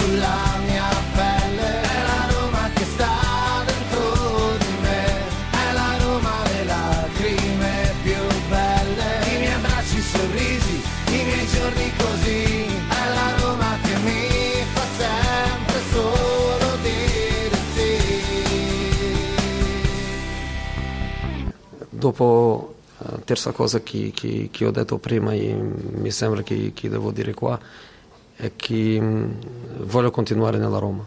Sulla mia pelle, è la Roma che sta dentro di me, è la Roma le lacrime più belle, i miei abbracci, sorrisi, i miei giorni così, è la Roma che mi fa sempre solo dire sì. Dopo la terza cosa che, che- che ho detto prima e mi sembra che, che devo dire qua è che mh, voglio continuare nella Roma.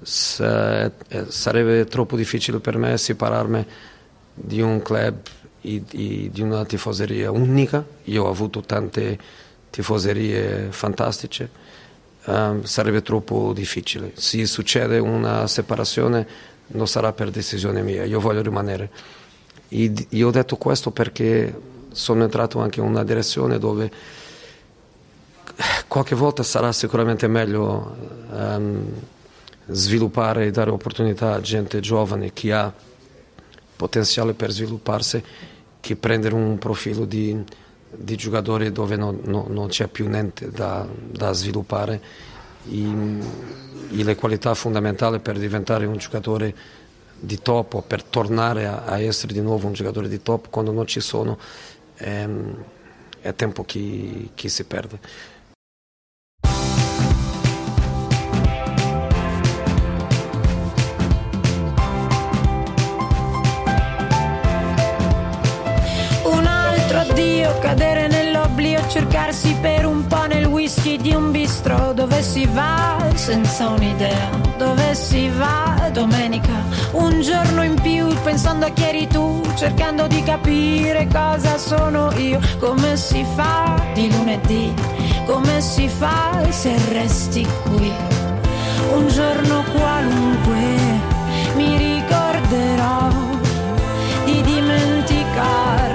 Eh, sarebbe troppo difficile per me separarmi di un club e, di una tifoseria unica. Io ho avuto tante tifoserie fantastiche. Ehm, sarebbe troppo difficile. Se succede una separazione non sarà per decisione mia, io voglio rimanere. E io ho detto questo perché sono entrato anche in una direzione dove qualche volta sarà sicuramente meglio ehm, sviluppare e dare opportunità a gente giovane che ha potenziale per svilupparsi che prendere un profilo di, di giocatore dove non, non- non c'è più niente da, da sviluppare e, e le qualità fondamentali per diventare un giocatore di top o per tornare a, a essere di nuovo un giocatore di top quando non ci sono ehm, è tempo che, che si perde. Addio, cadere nell'oblio, cercarsi per un po' nel whisky di un bistro. Dove si va? Senza un'idea, dove si va? Domenica, un giorno in più pensando a chi eri tu, cercando di capire cosa sono io, come si fa di lunedì, come si fa se resti qui. Un giorno qualunque mi ricorderò di dimenticarti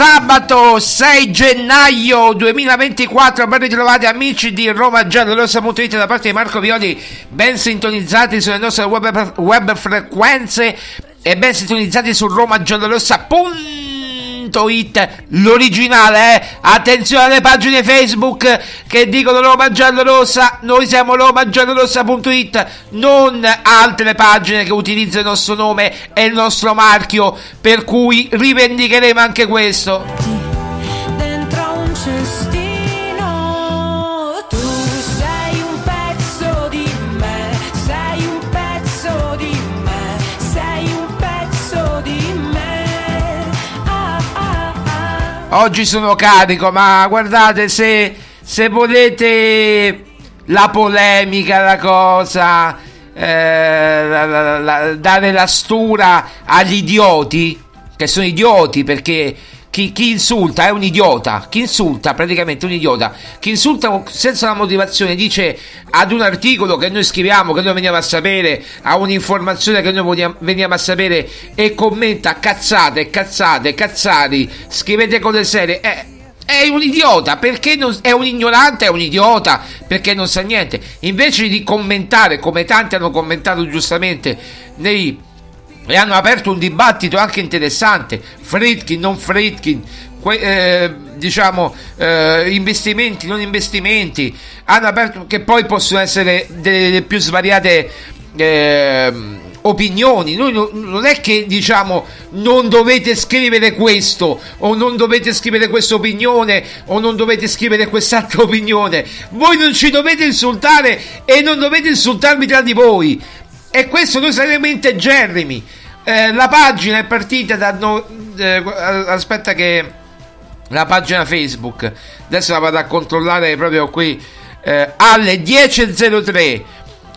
Sabato 6 gennaio 2024, ben ritrovati amici di Roma Giallorossa.it da parte di Marco Violi, ben sintonizzati sulle nostre web, web frequenze e ben sintonizzati su romagiallorossa.it l'originale, eh? Attenzione alle pagine Facebook che dicono Roma Giallorossa, noi siamo romagiallorossa.it, non altre pagine che utilizzano il nostro nome e il nostro marchio, per cui rivendicheremo anche questo. Oggi sono carico, ma guardate se, se volete la polemica, la cosa, eh, la- la- la- dare la stura agli idioti, che sono idioti perché chi, chi, insulta è un idiota, chi insulta praticamente è un idiota, chi insulta senza una motivazione dice ad un articolo che noi scriviamo, che noi veniamo a sapere, a un'informazione che noi veniamo a sapere e commenta cazzate, cazzate, cazzari, scrivete cose serie, è, è un idiota, perché non, è un ignorante, è un idiota, perché non sa niente. Invece di commentare, come tanti hanno commentato giustamente nei e hanno aperto un dibattito anche interessante, Fritkin, non Fritkin, que, eh, diciamo eh, investimenti, non investimenti, hanno aperto che poi possono essere delle più svariate eh, opinioni. Noi no, non è che diciamo non dovete scrivere questo o non dovete scrivere questa opinione o non dovete scrivere quest'altra opinione. Voi non ci dovete insultare e non dovete insultarmi tra di voi. E questo noi saremo integerrimi. Eh, la pagina è partita da. No, eh, aspetta, che la pagina Facebook. Adesso la vado a controllare proprio qui. Eh, alle 10.03.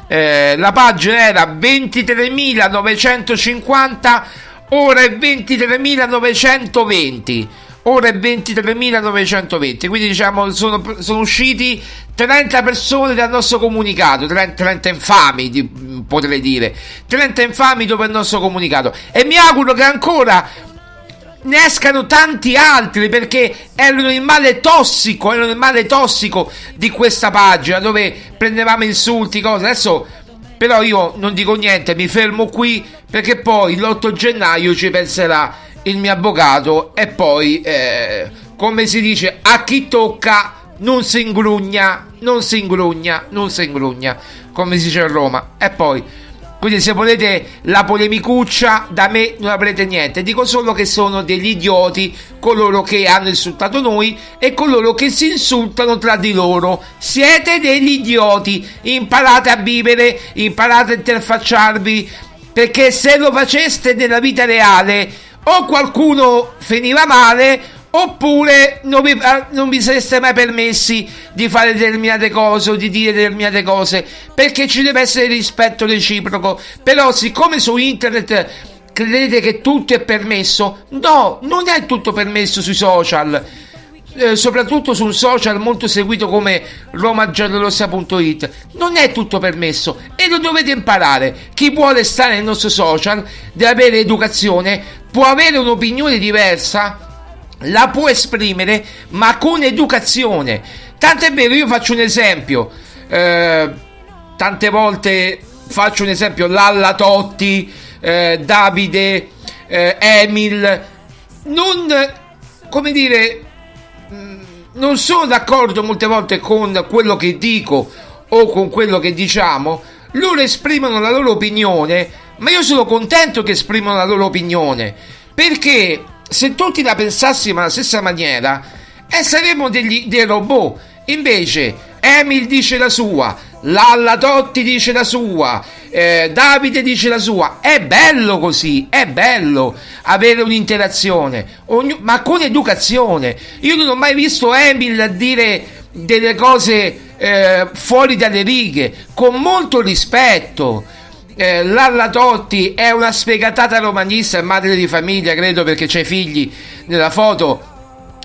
Eh, la pagina era 23.950 ora è 23.920 ora è 23.920 quindi diciamo sono, sono, usciti 30 persone dal nostro comunicato 30, 30 infami di, potrei dire. 30 infami dopo il nostro comunicato. E mi auguro che ancora ne escano tanti altri perché erano il male tossico erano il male tossico di questa pagina dove prendevamo insulti cose. Adesso però io non dico niente mi fermo qui perché poi l'8 gennaio ci penserà il mio avvocato e poi, eh, come si dice, a chi tocca non si ingrugna, non si ingrugna, non si ingrugna, come si dice a Roma. E poi, quindi se volete la polemicuccia, da me non avrete niente. Dico solo che sono degli idioti coloro che hanno insultato noi e coloro che si insultano tra di loro. Siete degli idioti. Imparate a vivere, imparate a interfacciarvi. Perché se lo faceste nella vita reale o qualcuno finiva male oppure non vi, ah, non vi, sareste mai permessi di fare determinate cose o di dire determinate cose perché ci deve essere rispetto reciproco. Però siccome su internet credete che tutto è permesso no non è tutto permesso sui social. Eh, soprattutto su un social molto seguito come romagiallorossa.it non è tutto permesso e lo dovete imparare. Chi vuole stare nel nostro social deve avere educazione può avere un'opinione diversa, la può esprimere, ma con educazione. Tanto è vero, io faccio un esempio. Eh, tante volte faccio un esempio, Lalla Totti, eh, Davide, eh, Emil. Non, come dire, mm, non sono d'accordo molte volte con quello che dico o con quello che diciamo. Loro esprimono la loro opinione ma io sono contento che esprimono la loro opinione, perché se tutti la pensassimo alla stessa maniera, eh, saremmo degli, dei robot. Invece, Emil dice la sua, Lalla Totti dice la sua, eh, Davide dice la sua. È bello così, è bello avere un'interazione, ogni, ma con educazione. Io non ho mai visto Emil dire delle cose eh, fuori dalle righe, con molto rispetto eh, Lalla Totti è una sfegatata romanista, madre di famiglia, credo perché c'è figli nella foto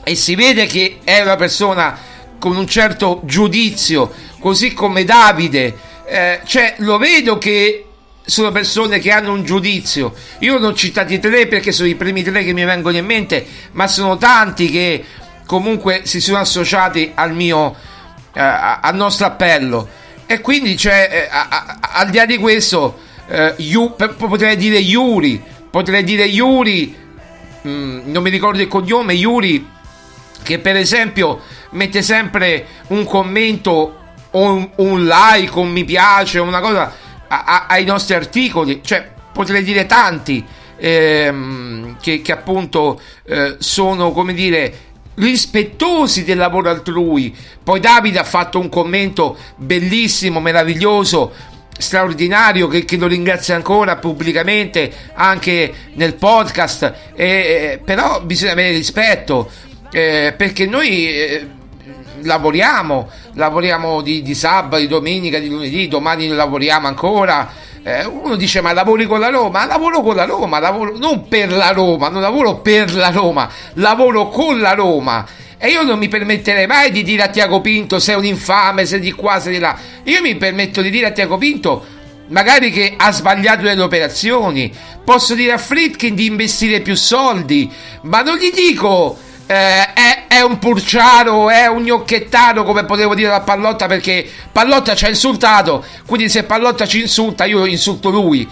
e si vede che è una persona con un certo giudizio, così come Davide. Eh, cioè, lo vedo che sono persone che hanno un giudizio. Io non ho citati tre perché sono i primi tre che mi vengono in mente, ma sono tanti che comunque si sono associati al mio eh, al nostro appello. E quindi, cioè, eh, a, a, al di là di questo, eh, Yu, potrei dire Yuri, potrei dire Yuri, mm, non mi ricordo il cognome, Yuri, che per esempio mette sempre un commento o un, un like, un mi piace, una cosa a, ai nostri articoli, cioè potrei dire tanti. Ehm, che, che, appunto eh, sono come dire rispettosi del lavoro altrui. Poi Davide ha fatto un commento bellissimo, meraviglioso, straordinario che, che lo ringrazio ancora pubblicamente anche nel podcast. Eh, però bisogna avere rispetto eh, perché noi. Eh, lavoriamo, lavoriamo di, di sabato, di domenica, di lunedì, domani lavoriamo ancora, eh, uno dice ma lavori con la Roma? Lavoro con la Roma, lavoro non per la Roma, non lavoro per la Roma, lavoro con la Roma. E io non mi permetterei mai di dire a Tiago Pinto sei un infame, sei di qua, sei di là. Io mi permetto di dire a Tiago Pinto magari che ha sbagliato delle operazioni. Posso dire a Fritkin di investire più soldi, ma non gli dico eh, è, è, un purciaro, è un gnocchettaro, come potevo dire a Pallotta, perché Pallotta ci ha insultato, quindi se Pallotta ci insulta io insulto lui.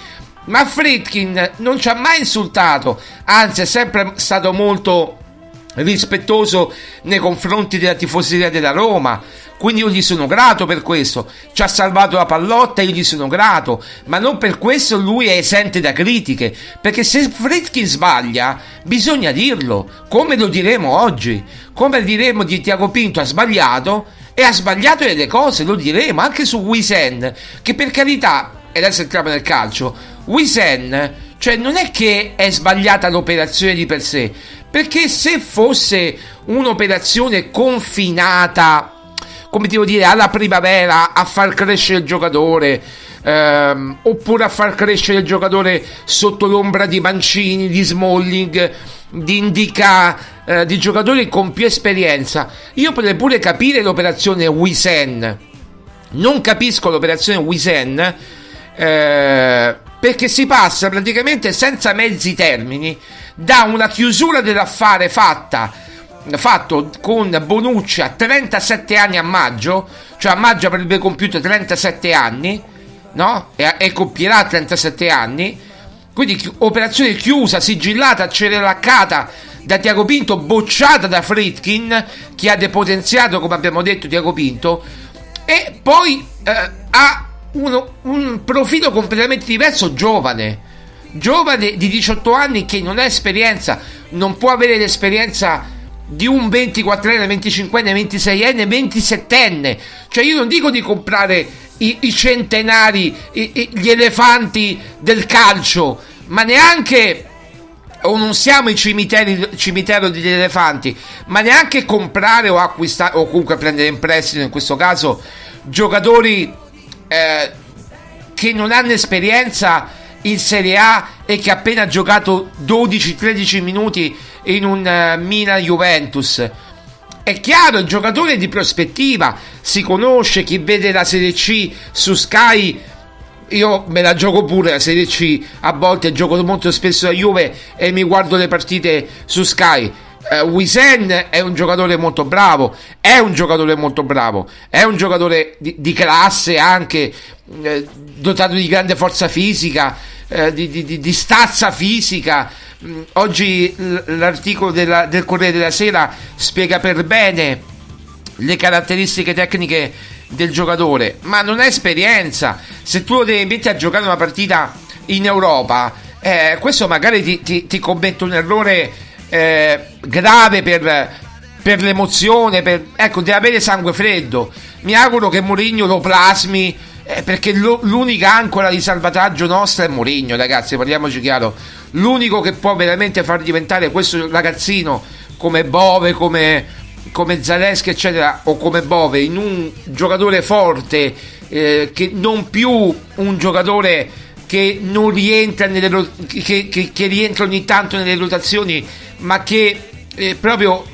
Ma Fritkin non ci ha mai insultato, anzi è sempre stato molto rispettoso nei confronti della tifoseria della Roma. Quindi io gli sono grato per questo. Ci ha salvato la pallotta, io gli sono grato. Ma non per questo lui è esente da critiche. Perché se Fredkin sbaglia, bisogna dirlo. Come lo diremo oggi. Come diremo di Tiago Pinto ha sbagliato. E ha sbagliato delle cose, lo diremo anche su Wisen. Che per carità, e adesso entriamo nel calcio. Wisen, cioè non è che è sbagliata l'operazione di per sé. Perché se fosse un'operazione confinata come devo dire, alla primavera a far crescere il giocatore. Ehm, oppure a far crescere il giocatore sotto l'ombra di Mancini, di Smalling, di Indica, eh, di giocatori con più esperienza. Io potrei pure capire l'operazione Wisen. Non capisco l'operazione Wisen eh, perché si passa praticamente senza mezzi termini da una chiusura dell'affare fatta fatto con Bonucci a 37 anni a maggio, cioè a maggio avrebbe compiuto 37 anni, no? E, e compierà 37 anni. Quindi operazione chiusa, sigillata, acceleraccata da Tiago Pinto, bocciata da Fritkin, che ha depotenziato, come abbiamo detto, Tiago Pinto, e poi eh, ha uno, un profilo completamente diverso, giovane. Giovane di 18 anni che non ha esperienza, non può avere l'esperienza di un 24enne, 25enne, 26enne, 27enne. Cioè io non dico di comprare i, i centenari, i, i, gli elefanti del calcio, ma neanche o non siamo il cimitero degli elefanti, ma neanche comprare o acquistare o comunque prendere in prestito in questo caso giocatori eh, che non hanno esperienza in Serie A e che ha appena giocato 12-13 minuti in un uh, Milan Juventus. È chiaro, il giocatore di prospettiva si conosce, chi vede la Serie C su Sky io me la gioco pure la Serie C, a volte gioco molto spesso la Juve e mi guardo le partite su Sky. Uh, Wisen è un giocatore molto bravo, è un giocatore molto bravo, è un giocatore di, di classe anche, eh, dotato di grande forza fisica, eh, di, di, di, stazza fisica. Mm, oggi l'articolo della, del Corriere della Sera spiega per bene le caratteristiche tecniche del giocatore, ma non ha esperienza. Se tu lo devi mettere a giocare una partita in Europa, eh, questo magari ti, ti, ti, commette un errore eh, grave per, per l'emozione. Per, ecco, deve avere sangue freddo. Mi auguro che Mourinho lo plasmi eh, perché lo, l'unica ancora di salvataggio nostra è Mourinho, ragazzi, parliamoci chiaro. L'unico che può veramente far diventare questo ragazzino come Bove, come, come Zaleschi, eccetera, o come Bove, in un giocatore forte, eh, che non più un giocatore che non rientra nelle che, che, che rientra ogni tanto nelle rotazioni, ma che eh, proprio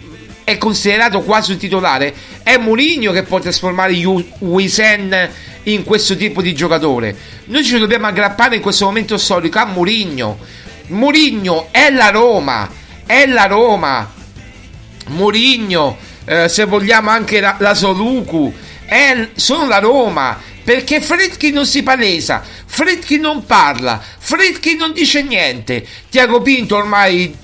è considerato quasi un titolare. È Mourinho che può trasformare Wisen in questo tipo di giocatore. Noi ci dobbiamo aggrappare in questo momento storico a Mourinho. Mourinho è la Roma, è la Roma. Mourinho, eh, se vogliamo anche la, la Soluku, è, sono la Roma. Perché Fredkin non si palesa, Fredkin non parla, Fredkin non dice niente. Tiago Pinto ormai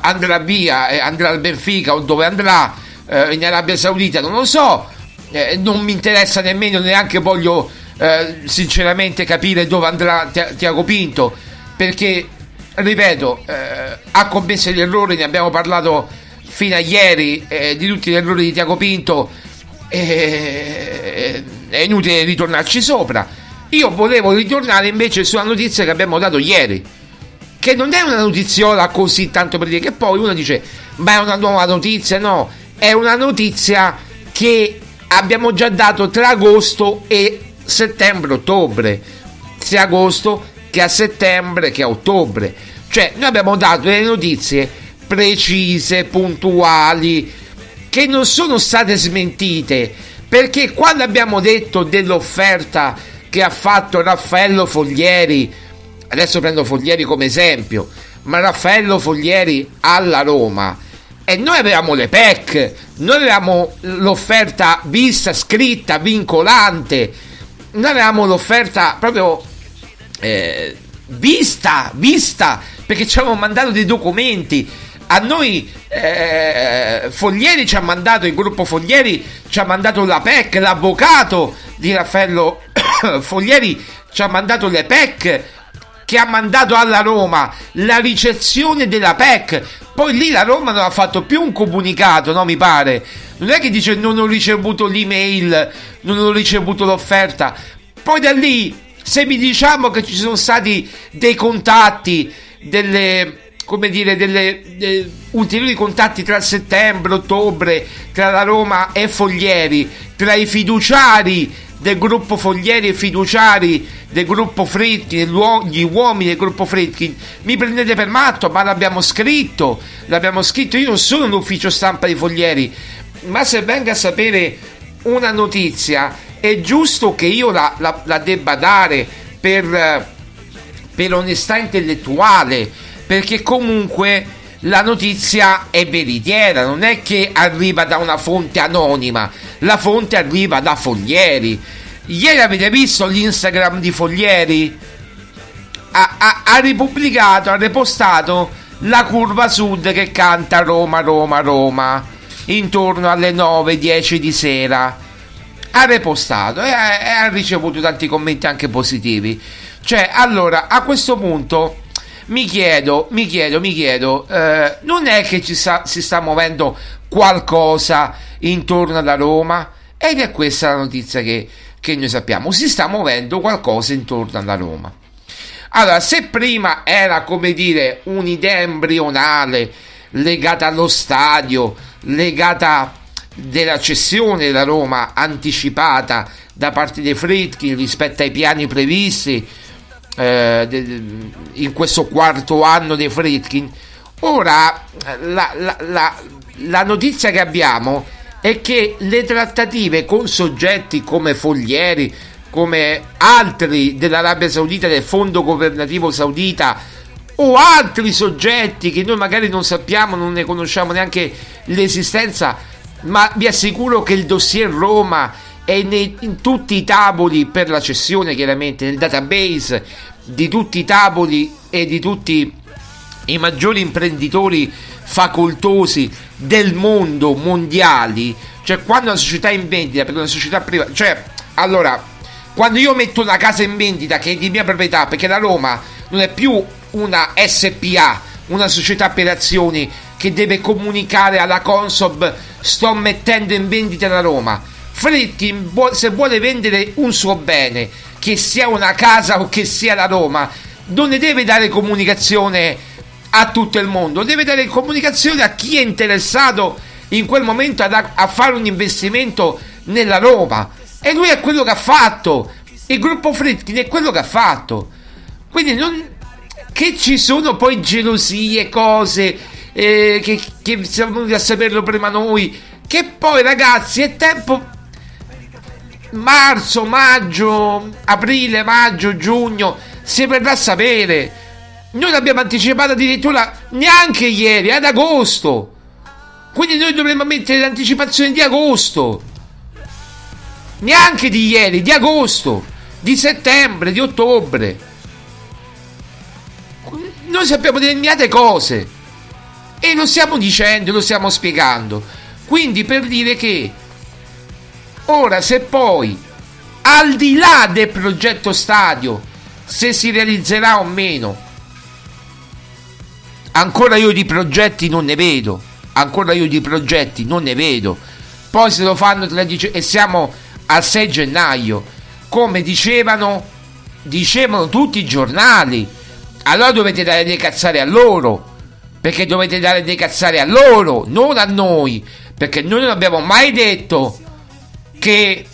andrà via, andrà al Benfica o dove andrà, eh, in Arabia Saudita, non lo so eh, non mi interessa nemmeno, neanche voglio eh, sinceramente capire dove andrà Tiago Pinto, perché, ripeto, ha commesso gli errori, ne abbiamo parlato fino a ieri, di tutti gli errori di Tiago Pinto, è inutile ritornarci sopra. Io volevo ritornare invece sulla notizia che abbiamo dato ieri, che non è una notiziola così tanto per dire che poi uno dice, ma è una nuova notizia, no, è una notizia che abbiamo già dato tra agosto e settembre-ottobre. sia agosto che a settembre che a ottobre. Cioè, noi abbiamo dato delle notizie precise, puntuali, che non sono state smentite. Perché quando abbiamo detto dell'offerta che ha fatto Raffaello Foglieri, adesso prendo Foglieri come esempio, ma Raffaello Foglieri alla Roma, e noi avevamo le PEC, noi avevamo l'offerta vista, scritta, vincolante, noi avevamo l'offerta proprio eh, vista, vista, perché ci avevamo mandato dei documenti. A noi eh, Foglieri ci ha mandato, il gruppo Foglieri ci ha mandato la PEC, l'avvocato di Raffaello Foglieri ci ha mandato le PEC che ha mandato alla Roma la ricezione della PEC. Poi lì la Roma non ha fatto più un comunicato, no? Mi pare. Non è che dice non ho ricevuto l'email, non ho ricevuto l'offerta. Poi da lì, se mi diciamo che ci sono stati dei contatti, delle come dire, delle, delle ulteriori contatti tra settembre, ottobre, tra la Roma e Foglieri, tra i fiduciari del gruppo Foglieri e fiduciari del gruppo Fritkin, gli uomini del gruppo Fritkin, mi prendete per matto, ma l'abbiamo scritto, l'abbiamo scritto, io non sono l'ufficio stampa di Foglieri, ma se venga a sapere una notizia è giusto che io la, la, la debba dare per, per onestà intellettuale, perché comunque la notizia è veritiera, non è che arriva da una fonte anonima, la fonte arriva da Foglieri. Ieri avete visto l'Instagram di Foglieri? Ha, ha, ha ripubblicato, ha repostato la curva sud che canta Roma, Roma, Roma intorno alle 9-10 di sera. Ha repostato e ha, e ha ricevuto tanti commenti anche positivi. Cioè, allora, a questo punto mi chiedo, mi chiedo, mi chiedo, eh, non è che ci sta, si sta muovendo qualcosa intorno alla Roma? Ed è questa la notizia che, che noi sappiamo, si sta muovendo qualcosa intorno alla Roma. Allora, se prima era come dire un'idea embrionale legata allo stadio, legata della cessione della Roma anticipata da parte dei Fritkin rispetto ai piani previsti, eh, in questo quarto anno dei Fritkin. Ora la, la, la, la, notizia che abbiamo è che le trattative con soggetti come Foglieri, come altri dell'Arabia Saudita, del Fondo Governativo Saudita o altri soggetti che noi magari non sappiamo, non ne conosciamo neanche l'esistenza, ma vi assicuro che il dossier Roma è nei, in tutti i tavoli per la cessione, chiaramente nel database di tutti i tavoli e di tutti i maggiori imprenditori facoltosi del mondo mondiali, cioè quando una società è in vendita per una società privata, cioè allora quando io metto una casa in vendita che è di mia proprietà, perché la Roma non è più una SPA, una società per azioni che deve comunicare alla Consob sto mettendo in vendita la Roma. Fritkin se vuole vendere un suo bene, che sia una casa o che sia la Roma, non ne deve dare comunicazione a tutto il mondo, deve dare comunicazione a chi è interessato in quel momento ad, a fare un investimento nella Roma. E lui è quello che ha fatto. Il gruppo Fritkin è quello che ha fatto. Quindi non, che ci sono poi gelosie, cose eh, che, che siamo venuti a saperlo prima noi. Che poi ragazzi è tempo marzo, maggio, aprile, maggio, giugno si verrà a sapere. Noi l'abbiamo anticipato addirittura neanche ieri, ad agosto. Quindi noi dovremmo mettere l'anticipazione di agosto. Neanche di ieri, di agosto, di settembre, di ottobre. Noi sappiamo determinate cose e lo stiamo dicendo, lo stiamo spiegando. Quindi per dire che ora se poi al di là del progetto stadio se si realizzerà o meno ancora io di progetti non ne vedo ancora io di progetti non ne vedo. Poi se lo fanno tra dice- e siamo al 6 gennaio come dicevano dicevano tutti i giornali allora dovete dare dei cazzare a loro perché dovete dare dei cazzare a loro non a noi perché noi non abbiamo mai detto che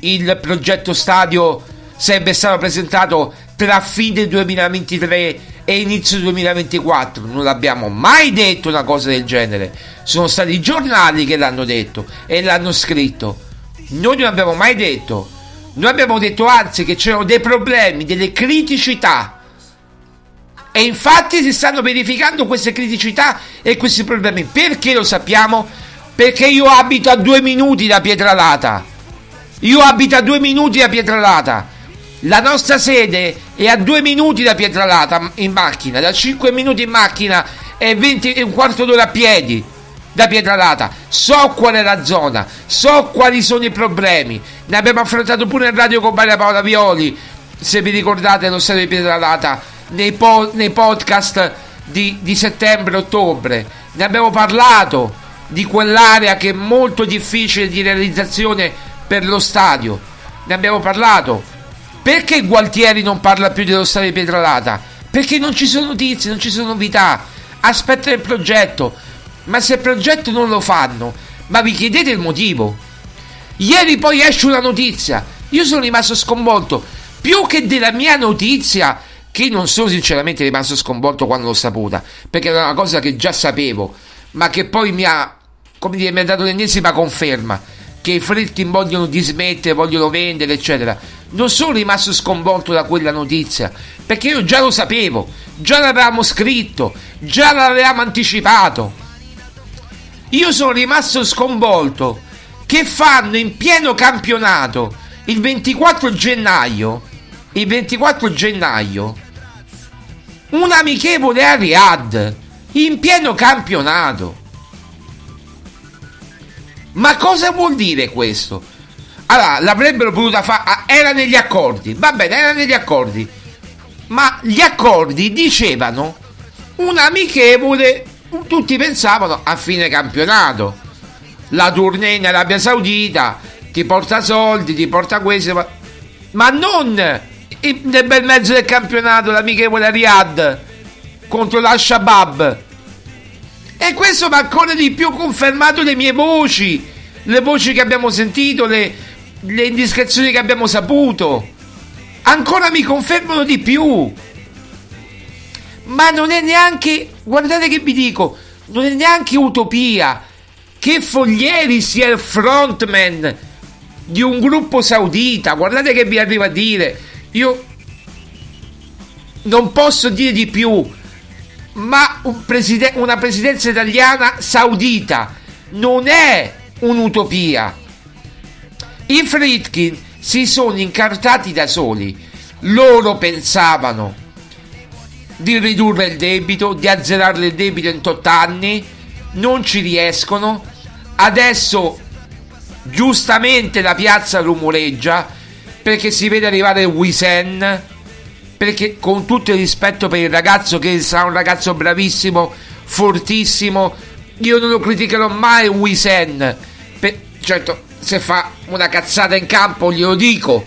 il progetto stadio sarebbe stato presentato tra fine 2023 e inizio 2024. Non l'abbiamo mai detto una cosa del genere. Sono stati i giornali che l'hanno detto e l'hanno scritto. Noi non abbiamo mai detto. Noi abbiamo detto anzi che c'erano dei problemi, delle criticità. E infatti si stanno verificando queste criticità e questi problemi. Perché lo sappiamo? Perché io abito a due minuti da Pietralata. Io abito a due minuti da Pietralata. La nostra sede è a due minuti da Pietralata in macchina, da 5 minuti in macchina e, 20, e un quarto d'ora a piedi da Pietralata. So qual è la zona, so quali sono i problemi. Ne abbiamo affrontato pure in radio con Maria Paola Violi, se vi ricordate lo stadio di Pietralata, nei, po- nei podcast di, di settembre-ottobre. Ne abbiamo parlato di quell'area che è molto difficile di realizzazione per lo stadio. Ne abbiamo parlato. Perché Gualtieri non parla più dello stadio di Pietralata? Perché non ci sono notizie, non ci sono novità. Aspetta il progetto. Ma se il progetto non lo fanno, ma vi chiedete il motivo? Ieri poi esce una notizia. Io sono rimasto sconvolto. Più che della mia notizia, che non sono sinceramente rimasto sconvolto quando l'ho saputa, perché era una cosa che già sapevo, ma che poi mi ha, come dire, mi ha dato l'ennesima conferma che i Fritkin vogliono dismettere, vogliono vendere, eccetera. Non sono rimasto sconvolto da quella notizia, perché io già lo sapevo, già l'avevamo scritto, già l'avevamo anticipato. Io sono rimasto sconvolto che fanno in pieno campionato il 24 gennaio, il 24 gennaio, un amichevole a Riyadh in pieno campionato. Ma cosa vuol dire questo? Allora, l'avrebbero potuta fare. ah, Era negli accordi. Va bene, era negli accordi. Ma gli accordi dicevano un amichevole. Tutti pensavano a fine campionato. La tournée in Arabia Saudita ti porta soldi, ti porta questo. Ma, ma non nel bel mezzo del campionato l'amichevole Riyadh contro l'Al-Shabaab. E questo mi ha ancora di più confermato le mie voci, le voci che abbiamo sentito, le, le indiscrezioni che abbiamo saputo. Ancora mi confermano di più. Ma non è neanche, guardate che vi dico, non è neanche utopia che Foglieri sia il frontman di un gruppo saudita. Guardate che vi arrivo a dire. Io non posso dire di più ma un preside- una presidenza italiana saudita non è un'utopia. I Fritkin si sono incartati da soli. Loro pensavano di ridurre il debito, di azzerare il debito in 8 anni, non ci riescono. Adesso giustamente la piazza rumoreggia perché si vede arrivare Wisen perché con tutto il rispetto per il ragazzo che sarà un ragazzo bravissimo, fortissimo, io non lo criticherò mai Wisen. Per, certo, se fa una cazzata in campo glielo dico,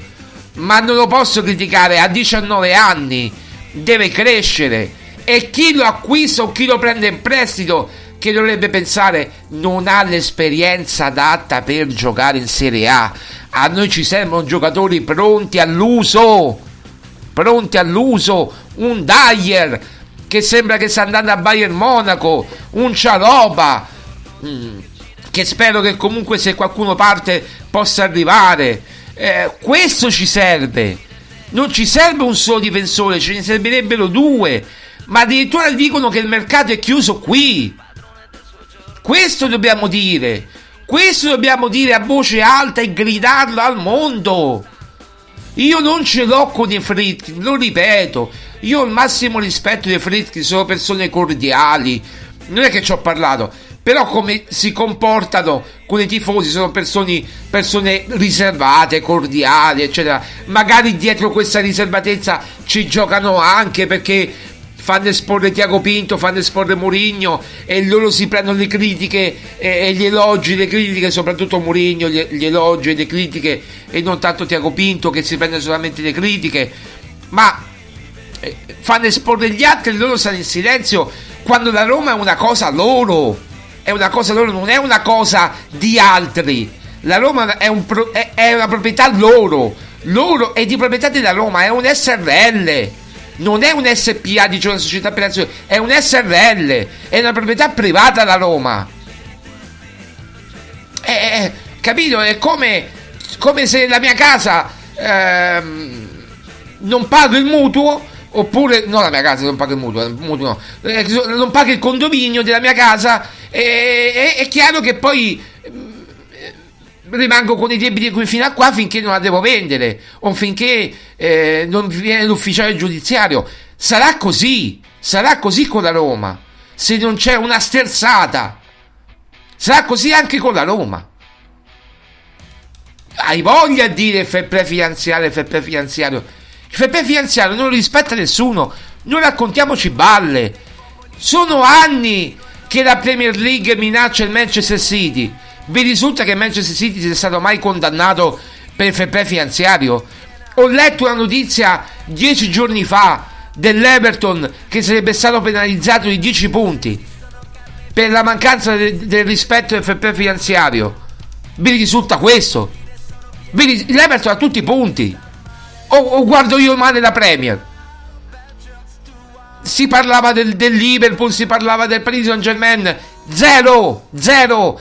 ma non lo posso criticare, a 19 anni deve crescere e chi lo acquista o chi lo prende in prestito che dovrebbe pensare non ha l'esperienza adatta per giocare in Serie A. A noi ci servono giocatori pronti all'uso pronti all'uso, un Dyer che sembra che sta andando a Bayern Monaco, un Cialoba mm, che spero che comunque se qualcuno parte possa arrivare. Eh, questo ci serve. Non ci serve un solo difensore, ce ne servirebbero due. Ma addirittura dicono che il mercato è chiuso qui. Questo dobbiamo dire. Questo dobbiamo dire a voce alta e gridarlo al mondo. Io non ce l'ho con i Fritkin, lo ripeto. Io ho il massimo rispetto dei Fritkin, sono persone cordiali. Non è che ci ho parlato, però come si comportano con i tifosi sono persone, persone riservate, cordiali, eccetera. Magari dietro questa riservatezza ci giocano anche perché fanno esporre Tiago Pinto, fanno esporre Mourinho e loro si prendono le critiche e, e gli elogi, le critiche, soprattutto Mourinho, gli, gli elogi e le critiche e non tanto Tiago Pinto che si prende solamente le critiche, ma eh, fanno esporre gli altri e loro stanno in silenzio quando la Roma è una cosa loro, è una cosa loro, non è una cosa di altri. La Roma è, un pro- è una proprietà loro, loro è di proprietà della Roma, è un SRL. Non è un SPA, dice una società per azioni, è un SRL, è una proprietà privata la Roma. È, è- capito? È come, come se la mia casa ehm, non pago il mutuo, oppure no, la mia casa non paga il mutuo, il mutuo no, eh, non paga il condominio della mia casa, e- e- è chiaro che poi rimango con i debiti fino a qua finché non la devo vendere o finché eh, non viene l'ufficiale giudiziario. Sarà così, sarà così con la Roma, se non c'è una sterzata. Sarà così anche con la Roma. Hai voglia di dire fair finanziario, fair finanziario. Il fair finanziario non rispetta nessuno, non raccontiamoci balle. Sono anni che la Premier League minaccia il Manchester City. Vi risulta che Manchester City sia stato mai condannato per play finanziario? Ho letto una notizia dieci giorni fa dell'Everton che sarebbe stato penalizzato di 10 punti per la mancanza de- del rispetto play finanziario. Vi risulta questo? Vi L'Everton ha tutti i punti. O, o guardo io male la Premier? Si parlava del, del Liverpool, si parlava del Paris Saint Germain. Zero, zero.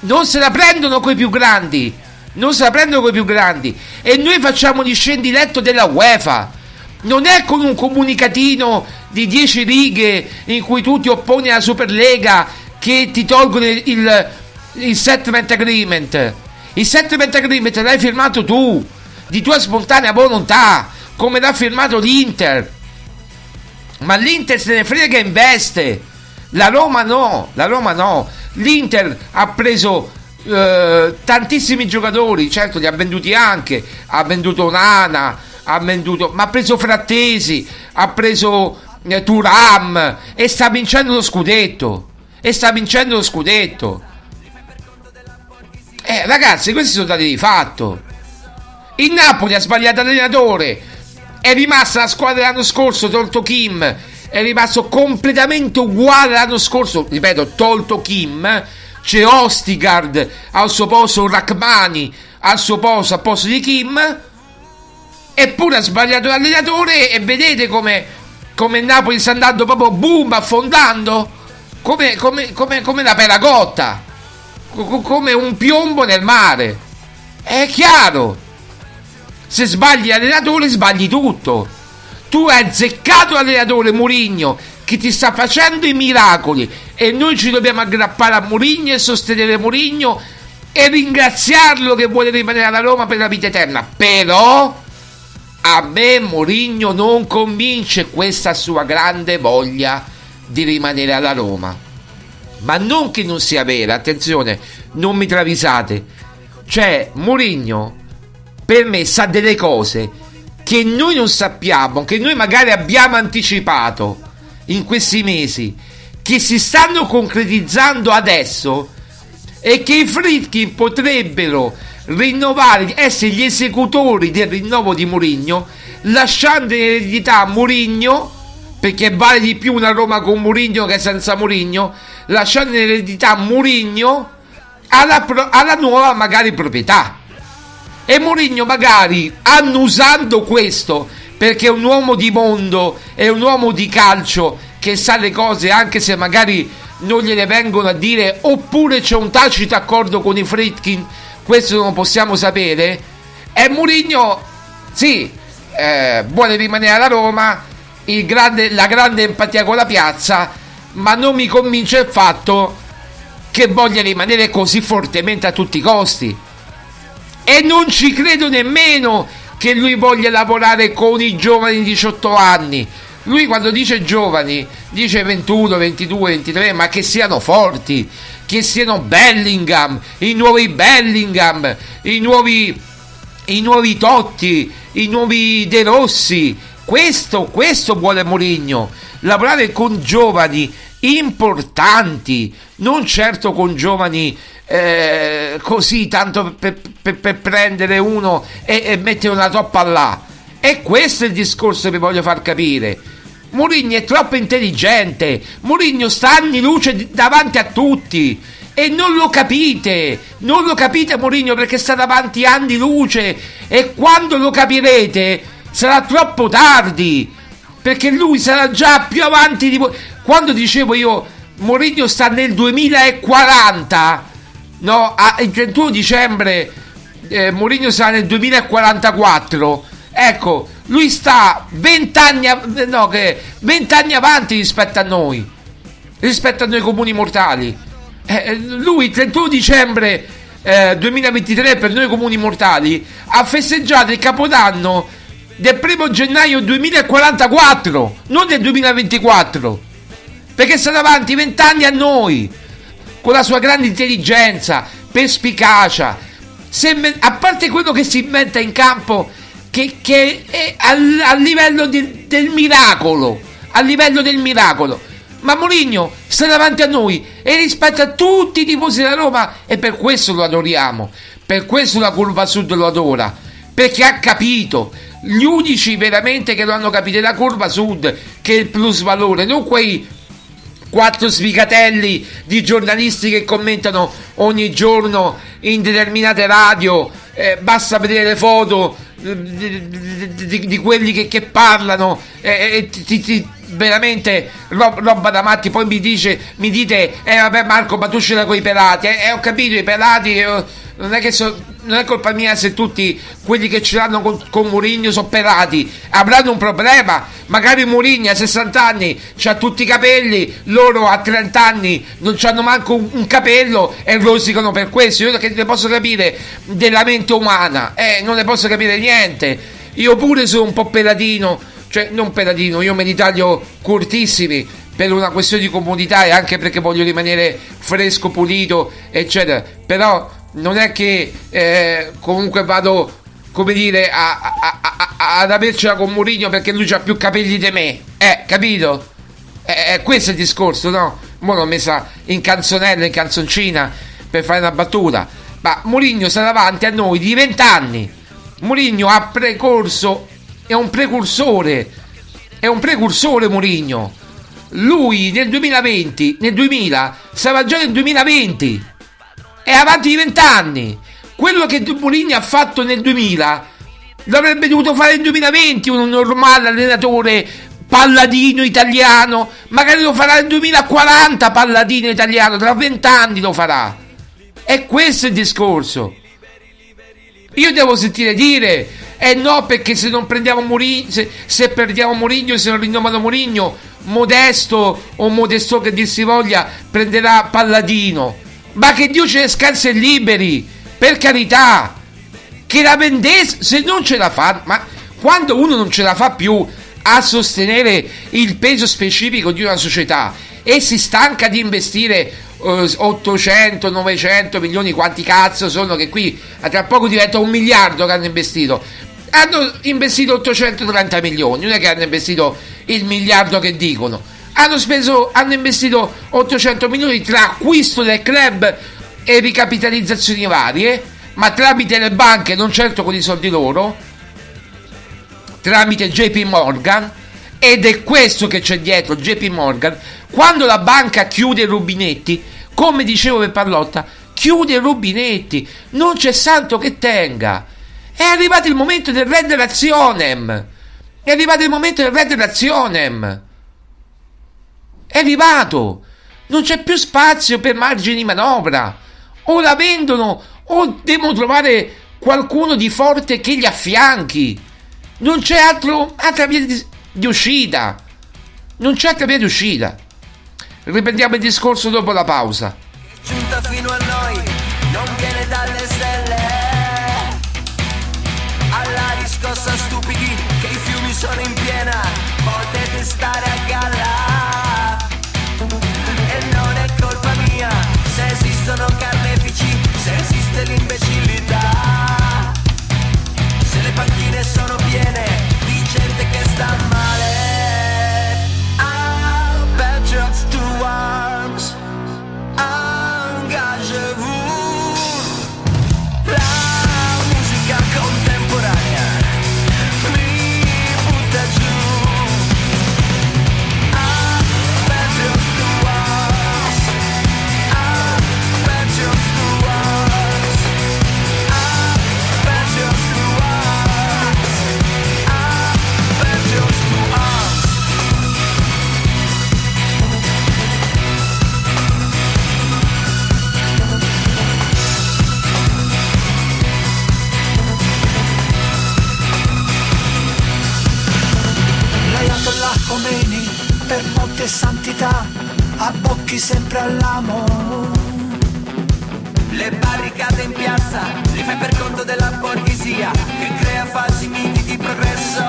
Non se la prendono coi più grandi. Non se la prendono coi più grandi. E noi facciamo gli scendi letto della UEFA. Non è con un comunicatino di 10 righe in cui tu ti opponi alla Superlega che ti tolgono il, il, il settlement agreement. Il settlement agreement l'hai firmato tu, di tua spontanea volontà, come l'ha firmato l'Inter. Ma l'Inter se ne frega e investe. La Roma no, la Roma no. L'Inter ha preso eh, tantissimi giocatori, certo li ha venduti anche, ha venduto Nana, ha venduto, ma ha preso Frattesi, ha preso eh, Turam e sta vincendo lo scudetto. E sta vincendo lo scudetto. Eh, ragazzi, questi sono dati di fatto. Il Napoli ha sbagliato allenatore. È rimasta la squadra l'anno scorso, tolto Kim. È rimasto completamente uguale l'anno scorso. Ripeto, tolto Kim. C'è Ostigard al suo posto, Rachmani al suo posto, al posto di Kim. Eppure ha sbagliato l'allenatore e vedete come, come Napoli sta andando proprio boom, affondando. Come, come, come, come la peragotta. Co- come un piombo nel mare. È chiaro. Se sbagli l'allenatore, sbagli tutto. Tu hai azzeccato l'allenatore Murigno che ti sta facendo i miracoli e noi ci dobbiamo aggrappare a Murigno e sostenere Murigno e ringraziarlo che vuole rimanere alla Roma per la vita eterna. Però a me Mourinho non convince questa sua grande voglia di rimanere alla Roma. Ma non che non sia vera, attenzione, non mi travisate. Cioè, Mourinho per me sa delle cose che noi non sappiamo, che noi magari abbiamo anticipato in questi mesi, che si stanno concretizzando adesso e che i Fritkin potrebbero rinnovare, essere gli esecutori del rinnovo di Mourinho, lasciando in eredità Mourinho, perché vale di più una Roma con Mourinho che senza Mourinho, lasciando in eredità Mourinho alla, pro- alla nuova magari proprietà. E Mourinho magari annusando questo, perché è un uomo di mondo, è un uomo di calcio che sa le cose anche se magari non gliele vengono a dire, oppure c'è un tacito accordo con i Fritkin, questo non possiamo sapere. E Mourinho, sì, eh, vuole rimanere alla Roma, grande, la grande empatia con la piazza, ma non mi convince il fatto che voglia rimanere così fortemente a tutti i costi. E non ci credo nemmeno che lui voglia lavorare con i giovani di 18 anni. Lui quando dice giovani dice 21, 22, 23, ma che siano forti, che siano Bellingham, i nuovi Bellingham, i nuovi, i nuovi Totti, i nuovi De Rossi. Questo, questo vuole Mourinho, lavorare con giovani importanti, non certo con giovani eh, così tanto per, per- per prendere uno e, e mettere una toppa là. E questo è il discorso che voglio far capire. Mourinho è troppo intelligente. Mourinho sta anni luce davanti a tutti. E non lo capite, non lo capite Mourinho perché sta davanti anni luce e quando lo capirete sarà troppo tardi perché lui sarà già più avanti di voi. Quando dicevo io Mourinho sta nel 2040, no, a- il 31 dicembre eh, Mourinho sarà nel 2044. Ecco, lui sta 20 anni, no, che 20 anni avanti rispetto a noi, rispetto a noi comuni mortali. Eh, eh, lui il 31 dicembre eh, 2023 per noi comuni mortali ha festeggiato il capodanno del primo gennaio 2044, non del 2024, perché sta davanti 20 anni a noi, con la sua grande intelligenza, perspicacia, me- a parte quello che si inventa in campo, che, che è al, al livello del- del miracolo, a livello del miracolo. Ma Mourinho sta davanti a noi e rispetto a tutti i tifosi della Roma e per questo lo adoriamo, per questo la curva sud lo adora, perché ha capito, gli unici veramente che lo hanno capito è la curva sud che è il plus valore, non quei quattro sfigatelli di giornalisti che commentano ogni giorno in determinate radio, eh, basta vedere le foto eh, di, di- di- di quelli che, che parlano eh, e ti- ti- ti- veramente ro- roba da matti. Poi mi dice mi dite eh vabbè Marco ma tu ce l'hai con i pelati. Eh, eh, ho capito i pelati eh, non è so- non è colpa mia se tutti quelli che ce l'hanno con, con Mourinho sono pelati. Avranno un problema. Magari Mourinho a 60 anni ha tutti i capelli loro a 30 anni non hanno manco un, un capello e rosicano per questo. Io che ne posso capire della mente umana? Eh non ne posso capire niente. Io pure sono un po' pelatino cioè non pelatino io me li taglio cortissimi per una questione di comodità e anche perché voglio rimanere fresco, pulito, eccetera. Però non è che eh, comunque vado, come dire, a, a- a- ad avercela con Mourinho perché lui ha più capelli di me. Eh, capito? Eh, questo è il discorso, no? Mo l'ho messa in canzonella, in canzoncina per fare una battuta. Ma Mourinho sta davanti a noi di 20 anni. Mourinho ha precorso, è un precursore. È un precursore Mourinho. Lui nel 2020, nel 2000, stava già nel 2020. È avanti di 20 anni. Quello che Mourinho ha fatto nel 2000 l'avrebbe dovuto fare nel 2020 un normale allenatore palladino italiano. Magari lo farà nel 2040 palladino italiano, tra 20 anni lo farà. E questo è il discorso. Io devo sentire dire, eh no, perché se non prendiamo Mourinho, se, se perdiamo Mourinho, se non rinnovano Mourinho, Modesto o Modesto che dir si voglia, prenderà Palladino. Ma che Dio ce ne scansi e liberi, per carità. Che la vendesse, se non ce la fa, ma quando uno non ce la fa più a sostenere il peso specifico di una società e si stanca di investire eh, 800, 900 milioni, quanti cazzo sono che qui a tra poco diventa un miliardo che hanno investito. Hanno investito 830 milioni, non è che hanno investito il miliardo che dicono. Hanno speso, hanno investito 800 milioni tra acquisto del club e ricapitalizzazioni varie, ma tramite le banche, non certo con i soldi loro, tramite JP Morgan ed è questo che c'è dietro JP Morgan. Quando la banca chiude i rubinetti come dicevo per Pallotta chiude i rubinetti. Non c'è santo che tenga è arrivato il momento del red razionem è arrivato il momento del red razionem è arrivato non c'è più spazio per margini di manovra o la vendono o devono trovare qualcuno di forte che li affianchi non c'è altro, altra via di, di uscita. Non c'è altra via di uscita. Riprendiamo il discorso dopo la pausa. giunta fino a noi non viene dalle estaré abbocchi sempre all'amo. Le barricate in piazza li fai per conto della borghesia che crea falsi miti di progresso.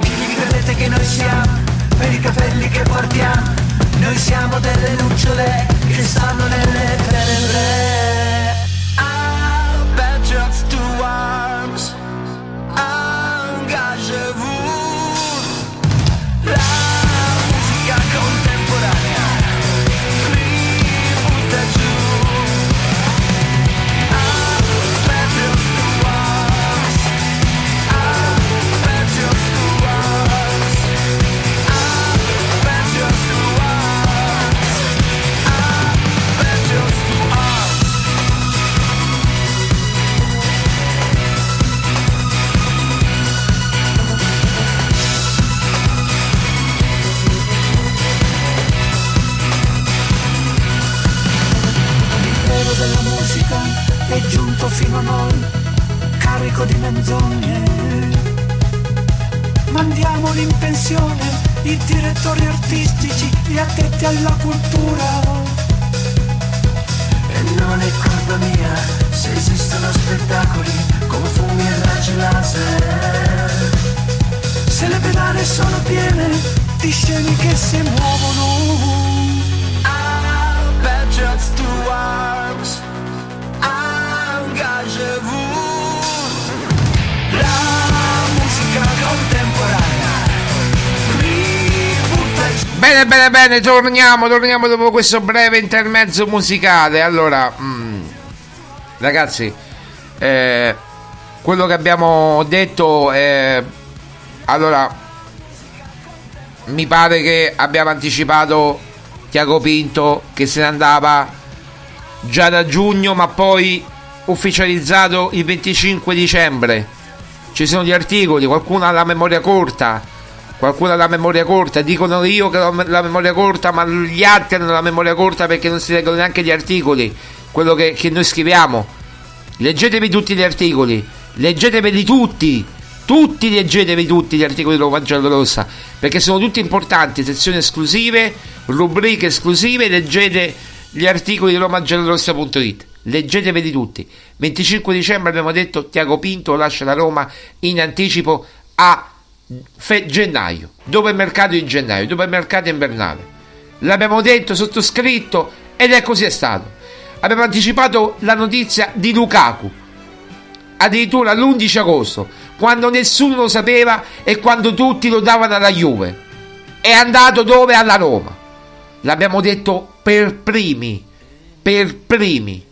Chi credete che noi siamo? Per i capelli che portiamo, noi siamo delle lucciole che stanno nelle tenebre. Fino a noi, carico di menzogne. Mandiamoli in pensione i direttori artistici, gli addetti alla cultura. E non è colpa mia se esistono spettacoli come fumi e raggi laser. Se le pedane sono piene di scene che si muovono. Ah, patriots to La musica contemporanea. Bene, bene, bene, torniamo, torniamo dopo questo breve intermezzo musicale. Allora, mm, ragazzi, eh, quello che abbiamo detto è... Allora, mi pare che abbiamo anticipato Tiago Pinto che se ne andava già da giugno, ma poi ufficializzato il 25 dicembre. Ci sono gli articoli, qualcuno ha la memoria corta, qualcuno ha la memoria corta, dicono io che ho la memoria corta, ma gli altri hanno la memoria corta perché non si leggono neanche gli articoli, quello che, che noi scriviamo. Leggetevi tutti gli articoli, leggeteveli tutti, tutti leggetevi tutti gli articoli di Roma Giallorossa, perché sono tutti importanti, sezioni esclusive, rubriche esclusive, leggete gli articoli di romagiallorossa.it. Leggeteveli tutti. 25 dicembre abbiamo detto Tiago Pinto lascia la Roma in anticipo a fe- gennaio. Dopo il mercato in gennaio, dopo il mercato invernale. L'abbiamo detto, sottoscritto ed è così è stato. Abbiamo anticipato la notizia di Lukaku. Addirittura l'11 agosto, quando nessuno lo sapeva e quando tutti lo davano alla Juve. È andato dove? Alla Roma. L'abbiamo detto per primi, per primi.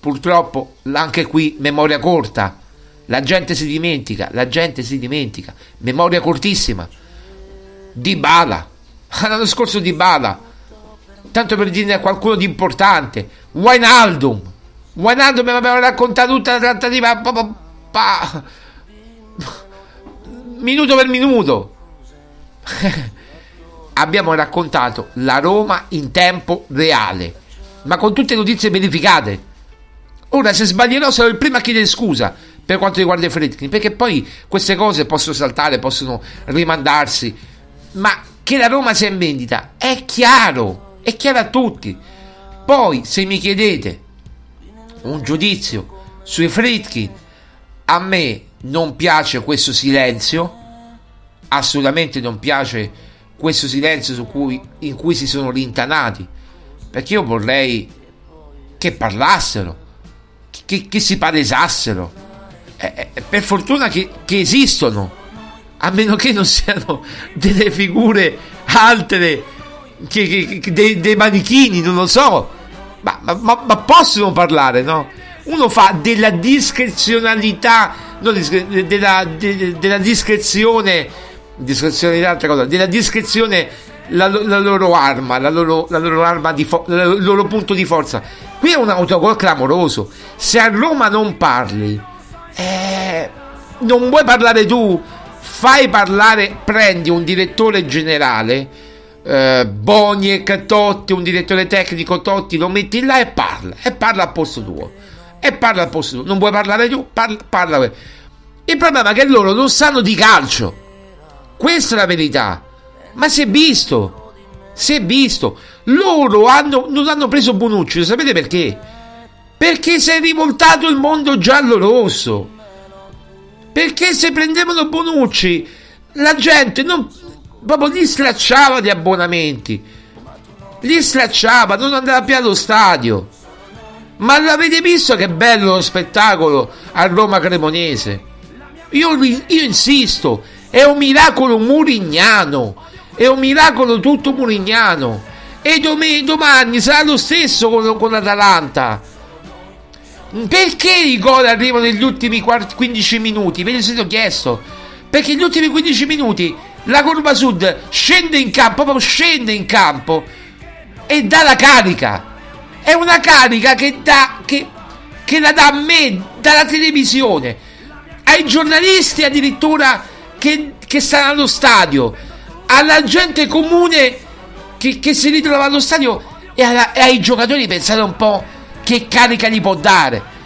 Purtroppo anche qui memoria corta. La gente si dimentica, la gente si dimentica. Memoria cortissima. Di Bala. L'anno scorso di Bala. Tanto per dire a qualcuno di importante. Wijnaldum. Wijnaldum mi aveva raccontato tutta la trattativa. Pa, pa, pa. Minuto per minuto. Abbiamo raccontato la Roma in tempo reale. Ma con tutte notizie verificate. Ora, se sbaglierò, sarò il primo a chiedere scusa per quanto riguarda i Fredkin, perché poi queste cose possono saltare, possono rimandarsi. Ma che la Roma sia in vendita è chiaro, è chiaro a tutti. Poi, se mi chiedete un giudizio sui Fredkin, a me non piace questo silenzio, assolutamente non piace questo silenzio cui, in cui si sono rintanati, perché io vorrei che parlassero, che, che si palesassero. Eh, eh, per fortuna che, che, esistono, a meno che non siano delle figure altre, che, dei, dei, manichini, non lo so, ma, ma, ma, possono parlare, no? Uno fa della discrezionalità, no, della, de, della discrezione, discrezione di altra cosa, della discrezione la, la, loro arma, la loro, la loro arma di fo- il loro punto di forza. Qui è un autogol clamoroso. Se a Roma non parli, eh, non vuoi parlare tu, fai parlare, prendi un direttore generale, eh, Boniek, Totti, un direttore tecnico, Totti, lo metti là e parla, e parla al posto tuo. E parla al posto tuo. Non vuoi parlare tu? Parla, parla. Il problema è che loro non sanno di calcio. Questa è la verità. Ma si è visto. Si è visto. Loro hanno, non hanno preso Bonucci, lo sapete perché? Perché si è rivoltato il mondo giallo-rosso. Perché se prendevano Bonucci, la gente non, proprio li stracciava di abbonamenti. Li stracciava, non andava più allo stadio. Ma l'avete visto che bello lo spettacolo a Roma Cremonese? Io, io insisto, è un miracolo murignano, è un miracolo tutto murignano. E dom- domani sarà lo stesso con, con l'Atalanta. Perché i gol arrivano negli ultimi 15 minuti? Ve ne siete chiesto. Perché negli ultimi 15 minuti la curva sud scende in campo, proprio scende in campo e dà la carica. È una carica che, dà, che, che la dà a me dalla televisione, ai giornalisti addirittura che, che stanno allo stadio, alla gente comune che, che si ritrova allo stadio e, alla, e ai giocatori pensate un po' che carica gli può dare.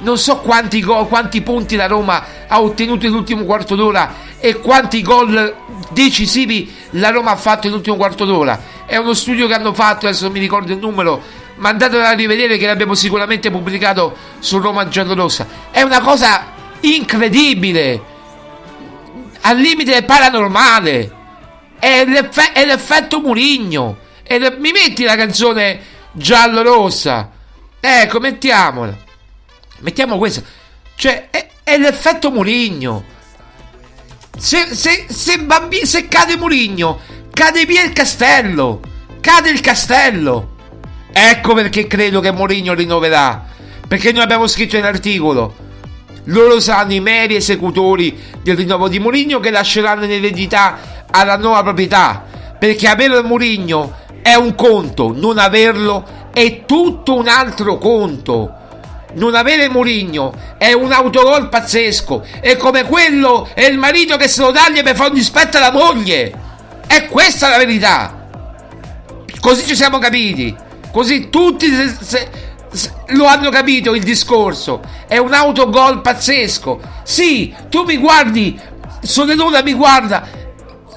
Non so quanti, gol, quanti punti la Roma ha ottenuto nell'ultimo quarto d'ora e quanti gol decisivi la Roma ha fatto nell'ultimo quarto d'ora è uno studio che hanno fatto, adesso non mi ricordo il numero, ma andatelo a rivedere che l'abbiamo sicuramente pubblicato su Roma Giallorossa. È una cosa incredibile, al limite paranormale. È, l'eff- è l'effetto Murigno. Le- mi metti la canzone giallo-rossa? Ecco, mettiamola. Mettiamo questa. Cioè, è, è l'effetto Murigno. Se, se, se, bambi- se cade Murigno, Cade via il castello! Cade il castello! Ecco perché credo che Mourinho rinnoverà. Perché noi abbiamo scritto nell'articolo. Loro saranno i meri esecutori del rinnovo di Mourinho che lasceranno in eredità alla nuova proprietà. Perché avere Mourinho è un conto, non averlo è tutto un altro conto. Non avere Mourinho è un autogol pazzesco. È come quello è il marito che se lo taglia per fare un dispetto alla moglie. È questa la verità. Così ci siamo capiti. Così tutti se, se, se, lo hanno capito il discorso. È un autogol pazzesco. Sì, tu mi guardi, Sonenuda mi guarda.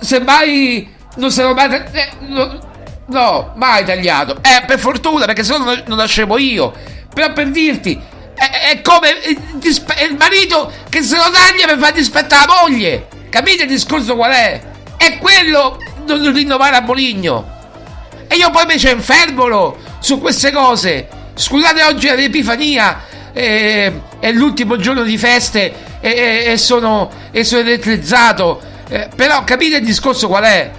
Se mai non lo mai. Eh, no, no, mai tagliato. Eh, per fortuna, perché se no non, nascevo io. Però per dirti, è, è come il, il, marito che se lo taglia per far dispettare la moglie. Capite il discorso qual è? È quello non rinnovare a Moligno. E io poi invece infervolo su queste cose. Scusate, oggi è l'Epifania. Eh, è l'ultimo giorno di feste e, e, sono, e sono elettrizzato. Eh, però capite il discorso qual è?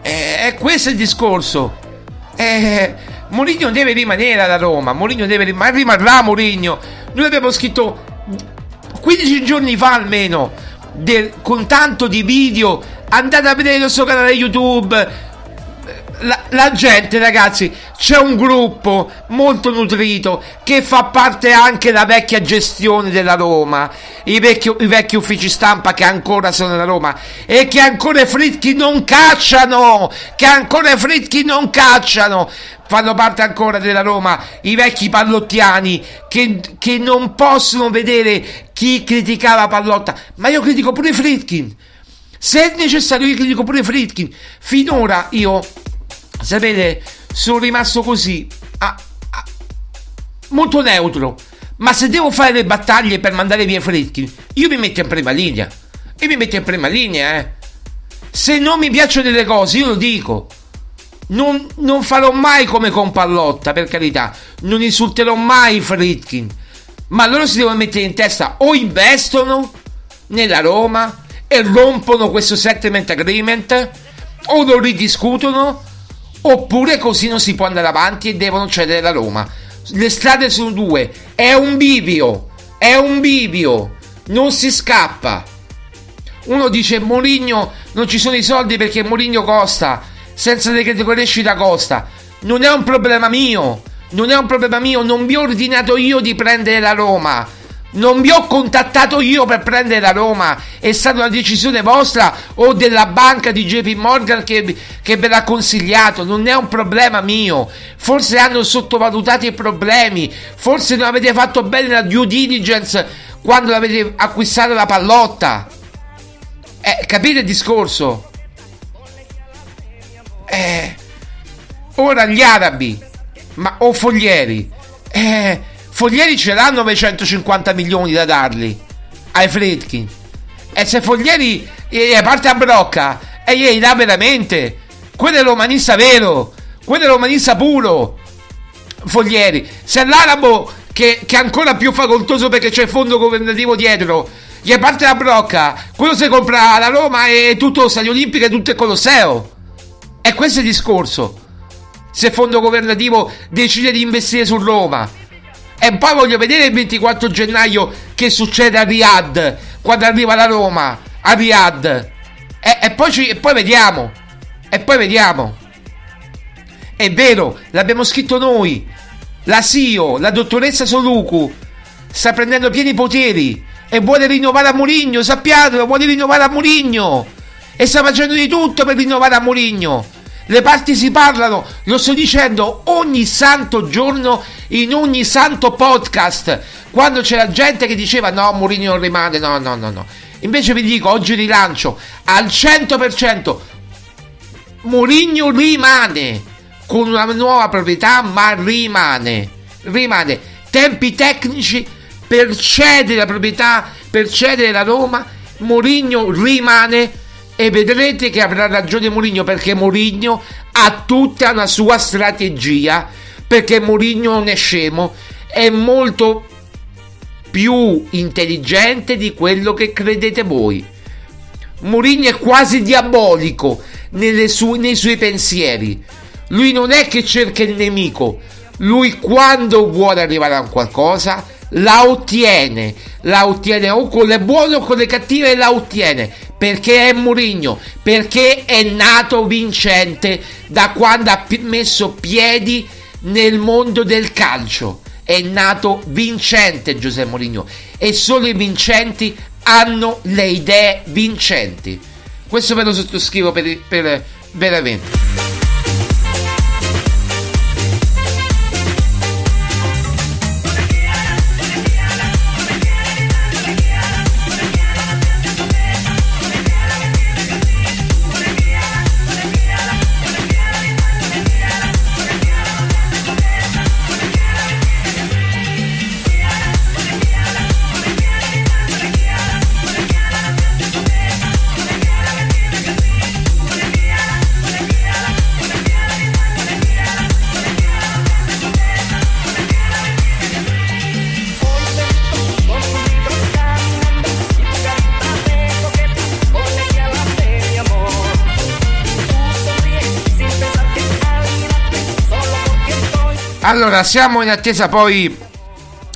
Eh, è questo il discorso. Eh, Mourinho deve rimanere alla Roma. Mourinho deve rimanere. Rimarrà Mourinho. Noi abbiamo scritto 15 giorni fa almeno del, con tanto di video, andate a vedere il suo canale YouTube. La, la, gente, ragazzi, c'è un gruppo molto nutrito che fa parte anche della vecchia gestione della Roma, i vecchi, i vecchi uffici stampa che ancora sono nella Roma e che ancora i fritchi non cacciano, che ancora i fritchi non cacciano fanno parte ancora della Roma, i vecchi pallottiani che, che non possono vedere chi criticava Pallotta, ma io critico pure Fritkin. Se è necessario, io critico pure Fritkin. Finora io, sapete, sono rimasto così, a, a, molto neutro. Ma se devo fare le battaglie per mandare via Fritkin, io mi metto in prima linea. E mi metto in prima linea, eh. Se non mi piacciono delle cose, io lo dico. Non, non, farò mai come con Pallotta, per carità. Non insulterò mai Fritkin. Ma loro si devono mettere in testa o investono nella Roma e rompono questo settlement agreement o lo ridiscutono oppure così non si può andare avanti e devono cedere la Roma. Le strade sono due. È un bivio. È un bivio. Non si scappa. Uno dice Moligno non ci sono i soldi perché Moligno costa senza decreto crescita costa. Non è un problema mio. Non è un problema mio. Non vi ho ordinato io di prendere la Roma. Non vi ho contattato io per prendere la Roma. È stata una decisione vostra o della banca di JP Morgan che, che ve l'ha consigliato. Non è un problema mio. Forse hanno sottovalutato i problemi. Forse non avete fatto bene la due diligence quando l'avete acquistata la pallotta. Eh, capite il discorso? Eh, ora gli arabi, ma o Foglieri, eh, Foglieri ce l'hanno 950 milioni da darli ai Fredkin. E se Foglieri parte a brocca e gli dà veramente, quello è romanista vero, quello è romanista puro. Foglieri, se l'arabo che, che, è ancora più facoltoso perché c'è il fondo governativo dietro, gli parte la brocca, quello si compra la Roma e tutto lo Stadio Olimpico e tutto il Colosseo. E questo è il discorso. Se il fondo governativo decide di investire su Roma. E poi voglio vedere il 24 gennaio che succede a Riyadh quando arriva la Roma. A Riyadh. E, e, poi, ci, e poi vediamo. E poi vediamo. È vero, l'abbiamo scritto noi. La SIO, la dottoressa Soluku, sta prendendo pieni poteri e vuole rinnovare a Murigno, sappiatelo, vuole rinnovare a Murigno. E sta facendo di tutto per rinnovare a Murigno. Le parti si parlano, lo sto dicendo ogni santo giorno in ogni santo podcast. Quando c'era gente che diceva no, Mourinho non rimane, no, no, no, no. Invece vi dico, oggi rilancio al 100%. Mourinho rimane con una nuova proprietà, ma rimane. Rimane. Tempi tecnici per cedere la proprietà, per cedere la Roma. Mourinho rimane e vedrete che avrà ragione Mourinho perché Mourinho ha tutta una sua strategia perché Mourinho non è scemo è molto più intelligente di quello che credete voi. Mourinho è quasi diabolico su- nei suoi pensieri. Lui non è che cerca il nemico lui quando vuole arrivare a qualcosa la ottiene, la ottiene o con le buone o con le cattive la ottiene perché è Mourinho, perché è nato vincente da quando ha messo piedi nel mondo del calcio. È nato vincente Giuseppe Mourinho e solo i vincenti hanno le idee vincenti. Questo ve lo sottoscrivo per, per veramente. Allora, siamo in attesa poi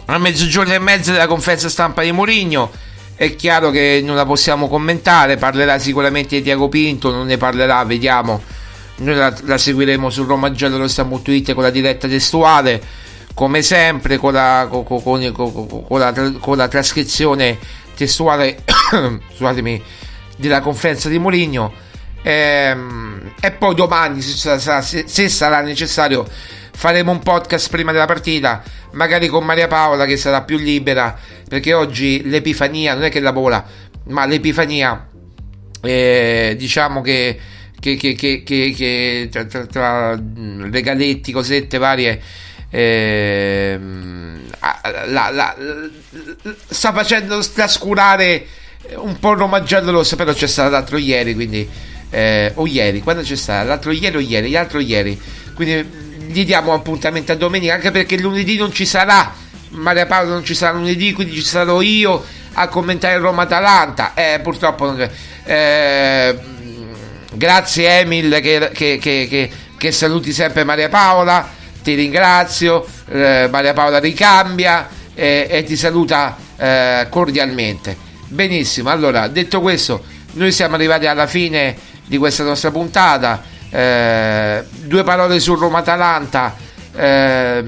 a mezzogiorno e mezzo della conferenza stampa di Mourinho. È chiaro che non la possiamo commentare, parlerà sicuramente di Diego Pinto, non ne parlerà, vediamo. Noi la, la seguiremo su romagiallorossa.it con la diretta testuale, come sempre, con la, con, con, con la, con la trascrizione testuale della conferenza di Mourinho. E, ehm, e poi domani, se sarà, se sarà necessario, faremo un podcast prima della partita, magari con Maria Paola che sarà più libera, perché oggi l'Epifania non è che lavora, ma l'Epifania eh, diciamo che, che, che, che tra, tra, tra, regaletti, cosette varie. Eh, la, la, la, sta facendo trascurare un po' Roma giallo rosso però c'è stato l'altro ieri quindi eh, o ieri quando c'è stato l'altro ieri o ieri l'altro ieri quindi gli diamo appuntamento a domenica anche perché lunedì non ci sarà. Maria Paola non ci sarà lunedì quindi ci sarò io a commentare Roma-Atalanta eh, purtroppo eh, grazie Emil che, che, che, che, saluti sempre Maria Paola. Ti ringrazio. Eh, Maria Paola ricambia eh, e ti saluta eh, cordialmente. Benissimo. Allora detto questo noi siamo arrivati alla fine di questa nostra puntata eh, due parole su Roma-Atalanta. Eh,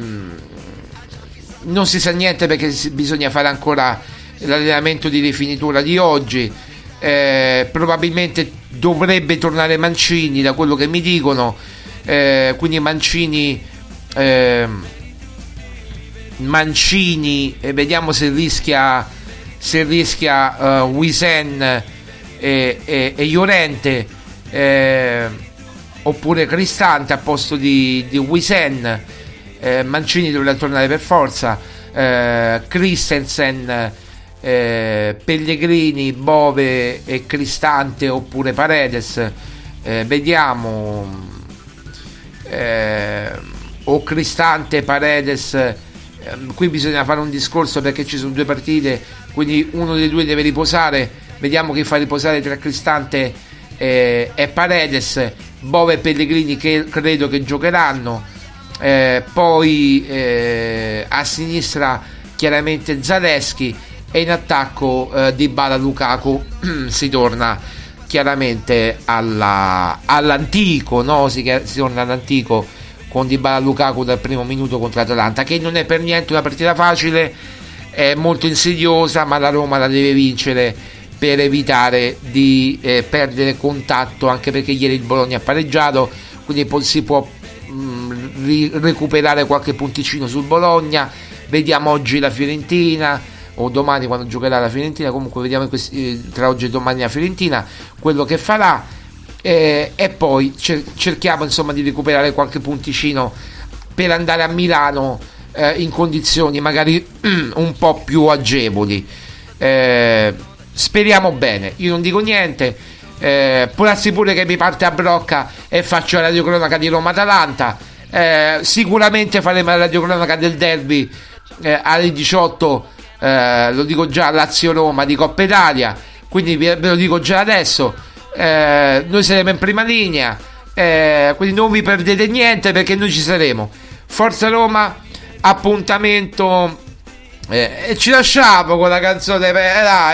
non si sa niente perché bisogna fare ancora l'allenamento di rifinitura di oggi. Eh, probabilmente dovrebbe tornare Mancini da quello che mi dicono. Eh, quindi Mancini. Ehm, Mancini e vediamo se rischia se rischia uh, Wisen e, e, e Llorente eh, oppure Cristante a posto di, di Wisen eh, Mancini dovrebbe tornare per forza. Eh, Christensen eh, Pellegrini, Bove e Cristante oppure Paredes. Eh, vediamo. Eh, o Cristante Paredes. Ehm, qui bisogna fare un discorso perché ci sono due partite quindi uno dei due deve riposare. Vediamo chi fa riposare tra Cristante e Paredes Bove e Pellegrini che credo che giocheranno eh, poi eh, a sinistra chiaramente Zaleschi e in attacco eh, Di Bala Lukaku si torna chiaramente alla, all'antico no? si, si torna all'antico con Di Bala Lukaku dal primo minuto contro l'Atalanta che non è per niente una partita facile è molto insidiosa ma la Roma la deve vincere per evitare di eh, perdere contatto anche perché ieri il Bologna ha pareggiato quindi si può mh, mm, ri- recuperare qualche punticino sul Bologna. Vediamo oggi la Fiorentina o domani quando giocherà la Fiorentina comunque vediamo questi, eh, tra oggi e domani la Fiorentina quello che farà. Eh, e poi cer- cerchiamo insomma di recuperare qualche punticino per andare a Milano eh, in condizioni magari un po' più agevoli. Eh, speriamo bene. Io non dico niente. Eh, può darsi pure che mi parte a brocca e faccio la radiocronaca di Roma-Atalanta eh, sicuramente faremo la radiocronaca del derby eh, alle 18 eh, lo dico già Lazio-Roma di Coppa Italia. Quindi ve lo dico già adesso. Eh, noi saremo in prima linea. Eh, quindi non vi perdete niente perché noi ci saremo. Forza Roma appuntamento eh, e ci lasciamo con la canzone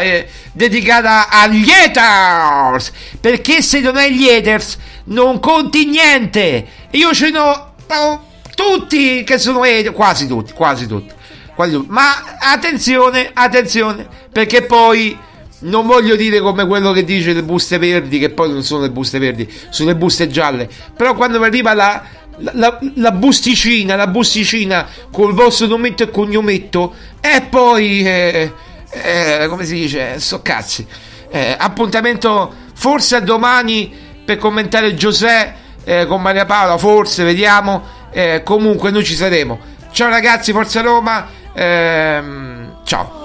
eh, dedicata agli haters. Perché se non hai gli haters non conti niente. Io ce n'ho oh, tutti che sono haters quasi tutti quasi tutti, quasi tutti. ma attenzione attenzione perché poi non voglio dire come quello che dice le buste verdi che poi non sono le buste verdi sono le buste gialle. Però quando arriva la la, la, busticina, la busticina col vostro nometto e cognometto e poi eh, eh, come si dice, so cazzi. Eh, appuntamento forse a domani per commentare Giuseppe eh, con Maria Paola, forse vediamo. Eh, comunque noi ci saremo. Ciao ragazzi, Forza Roma. Ehm, ciao.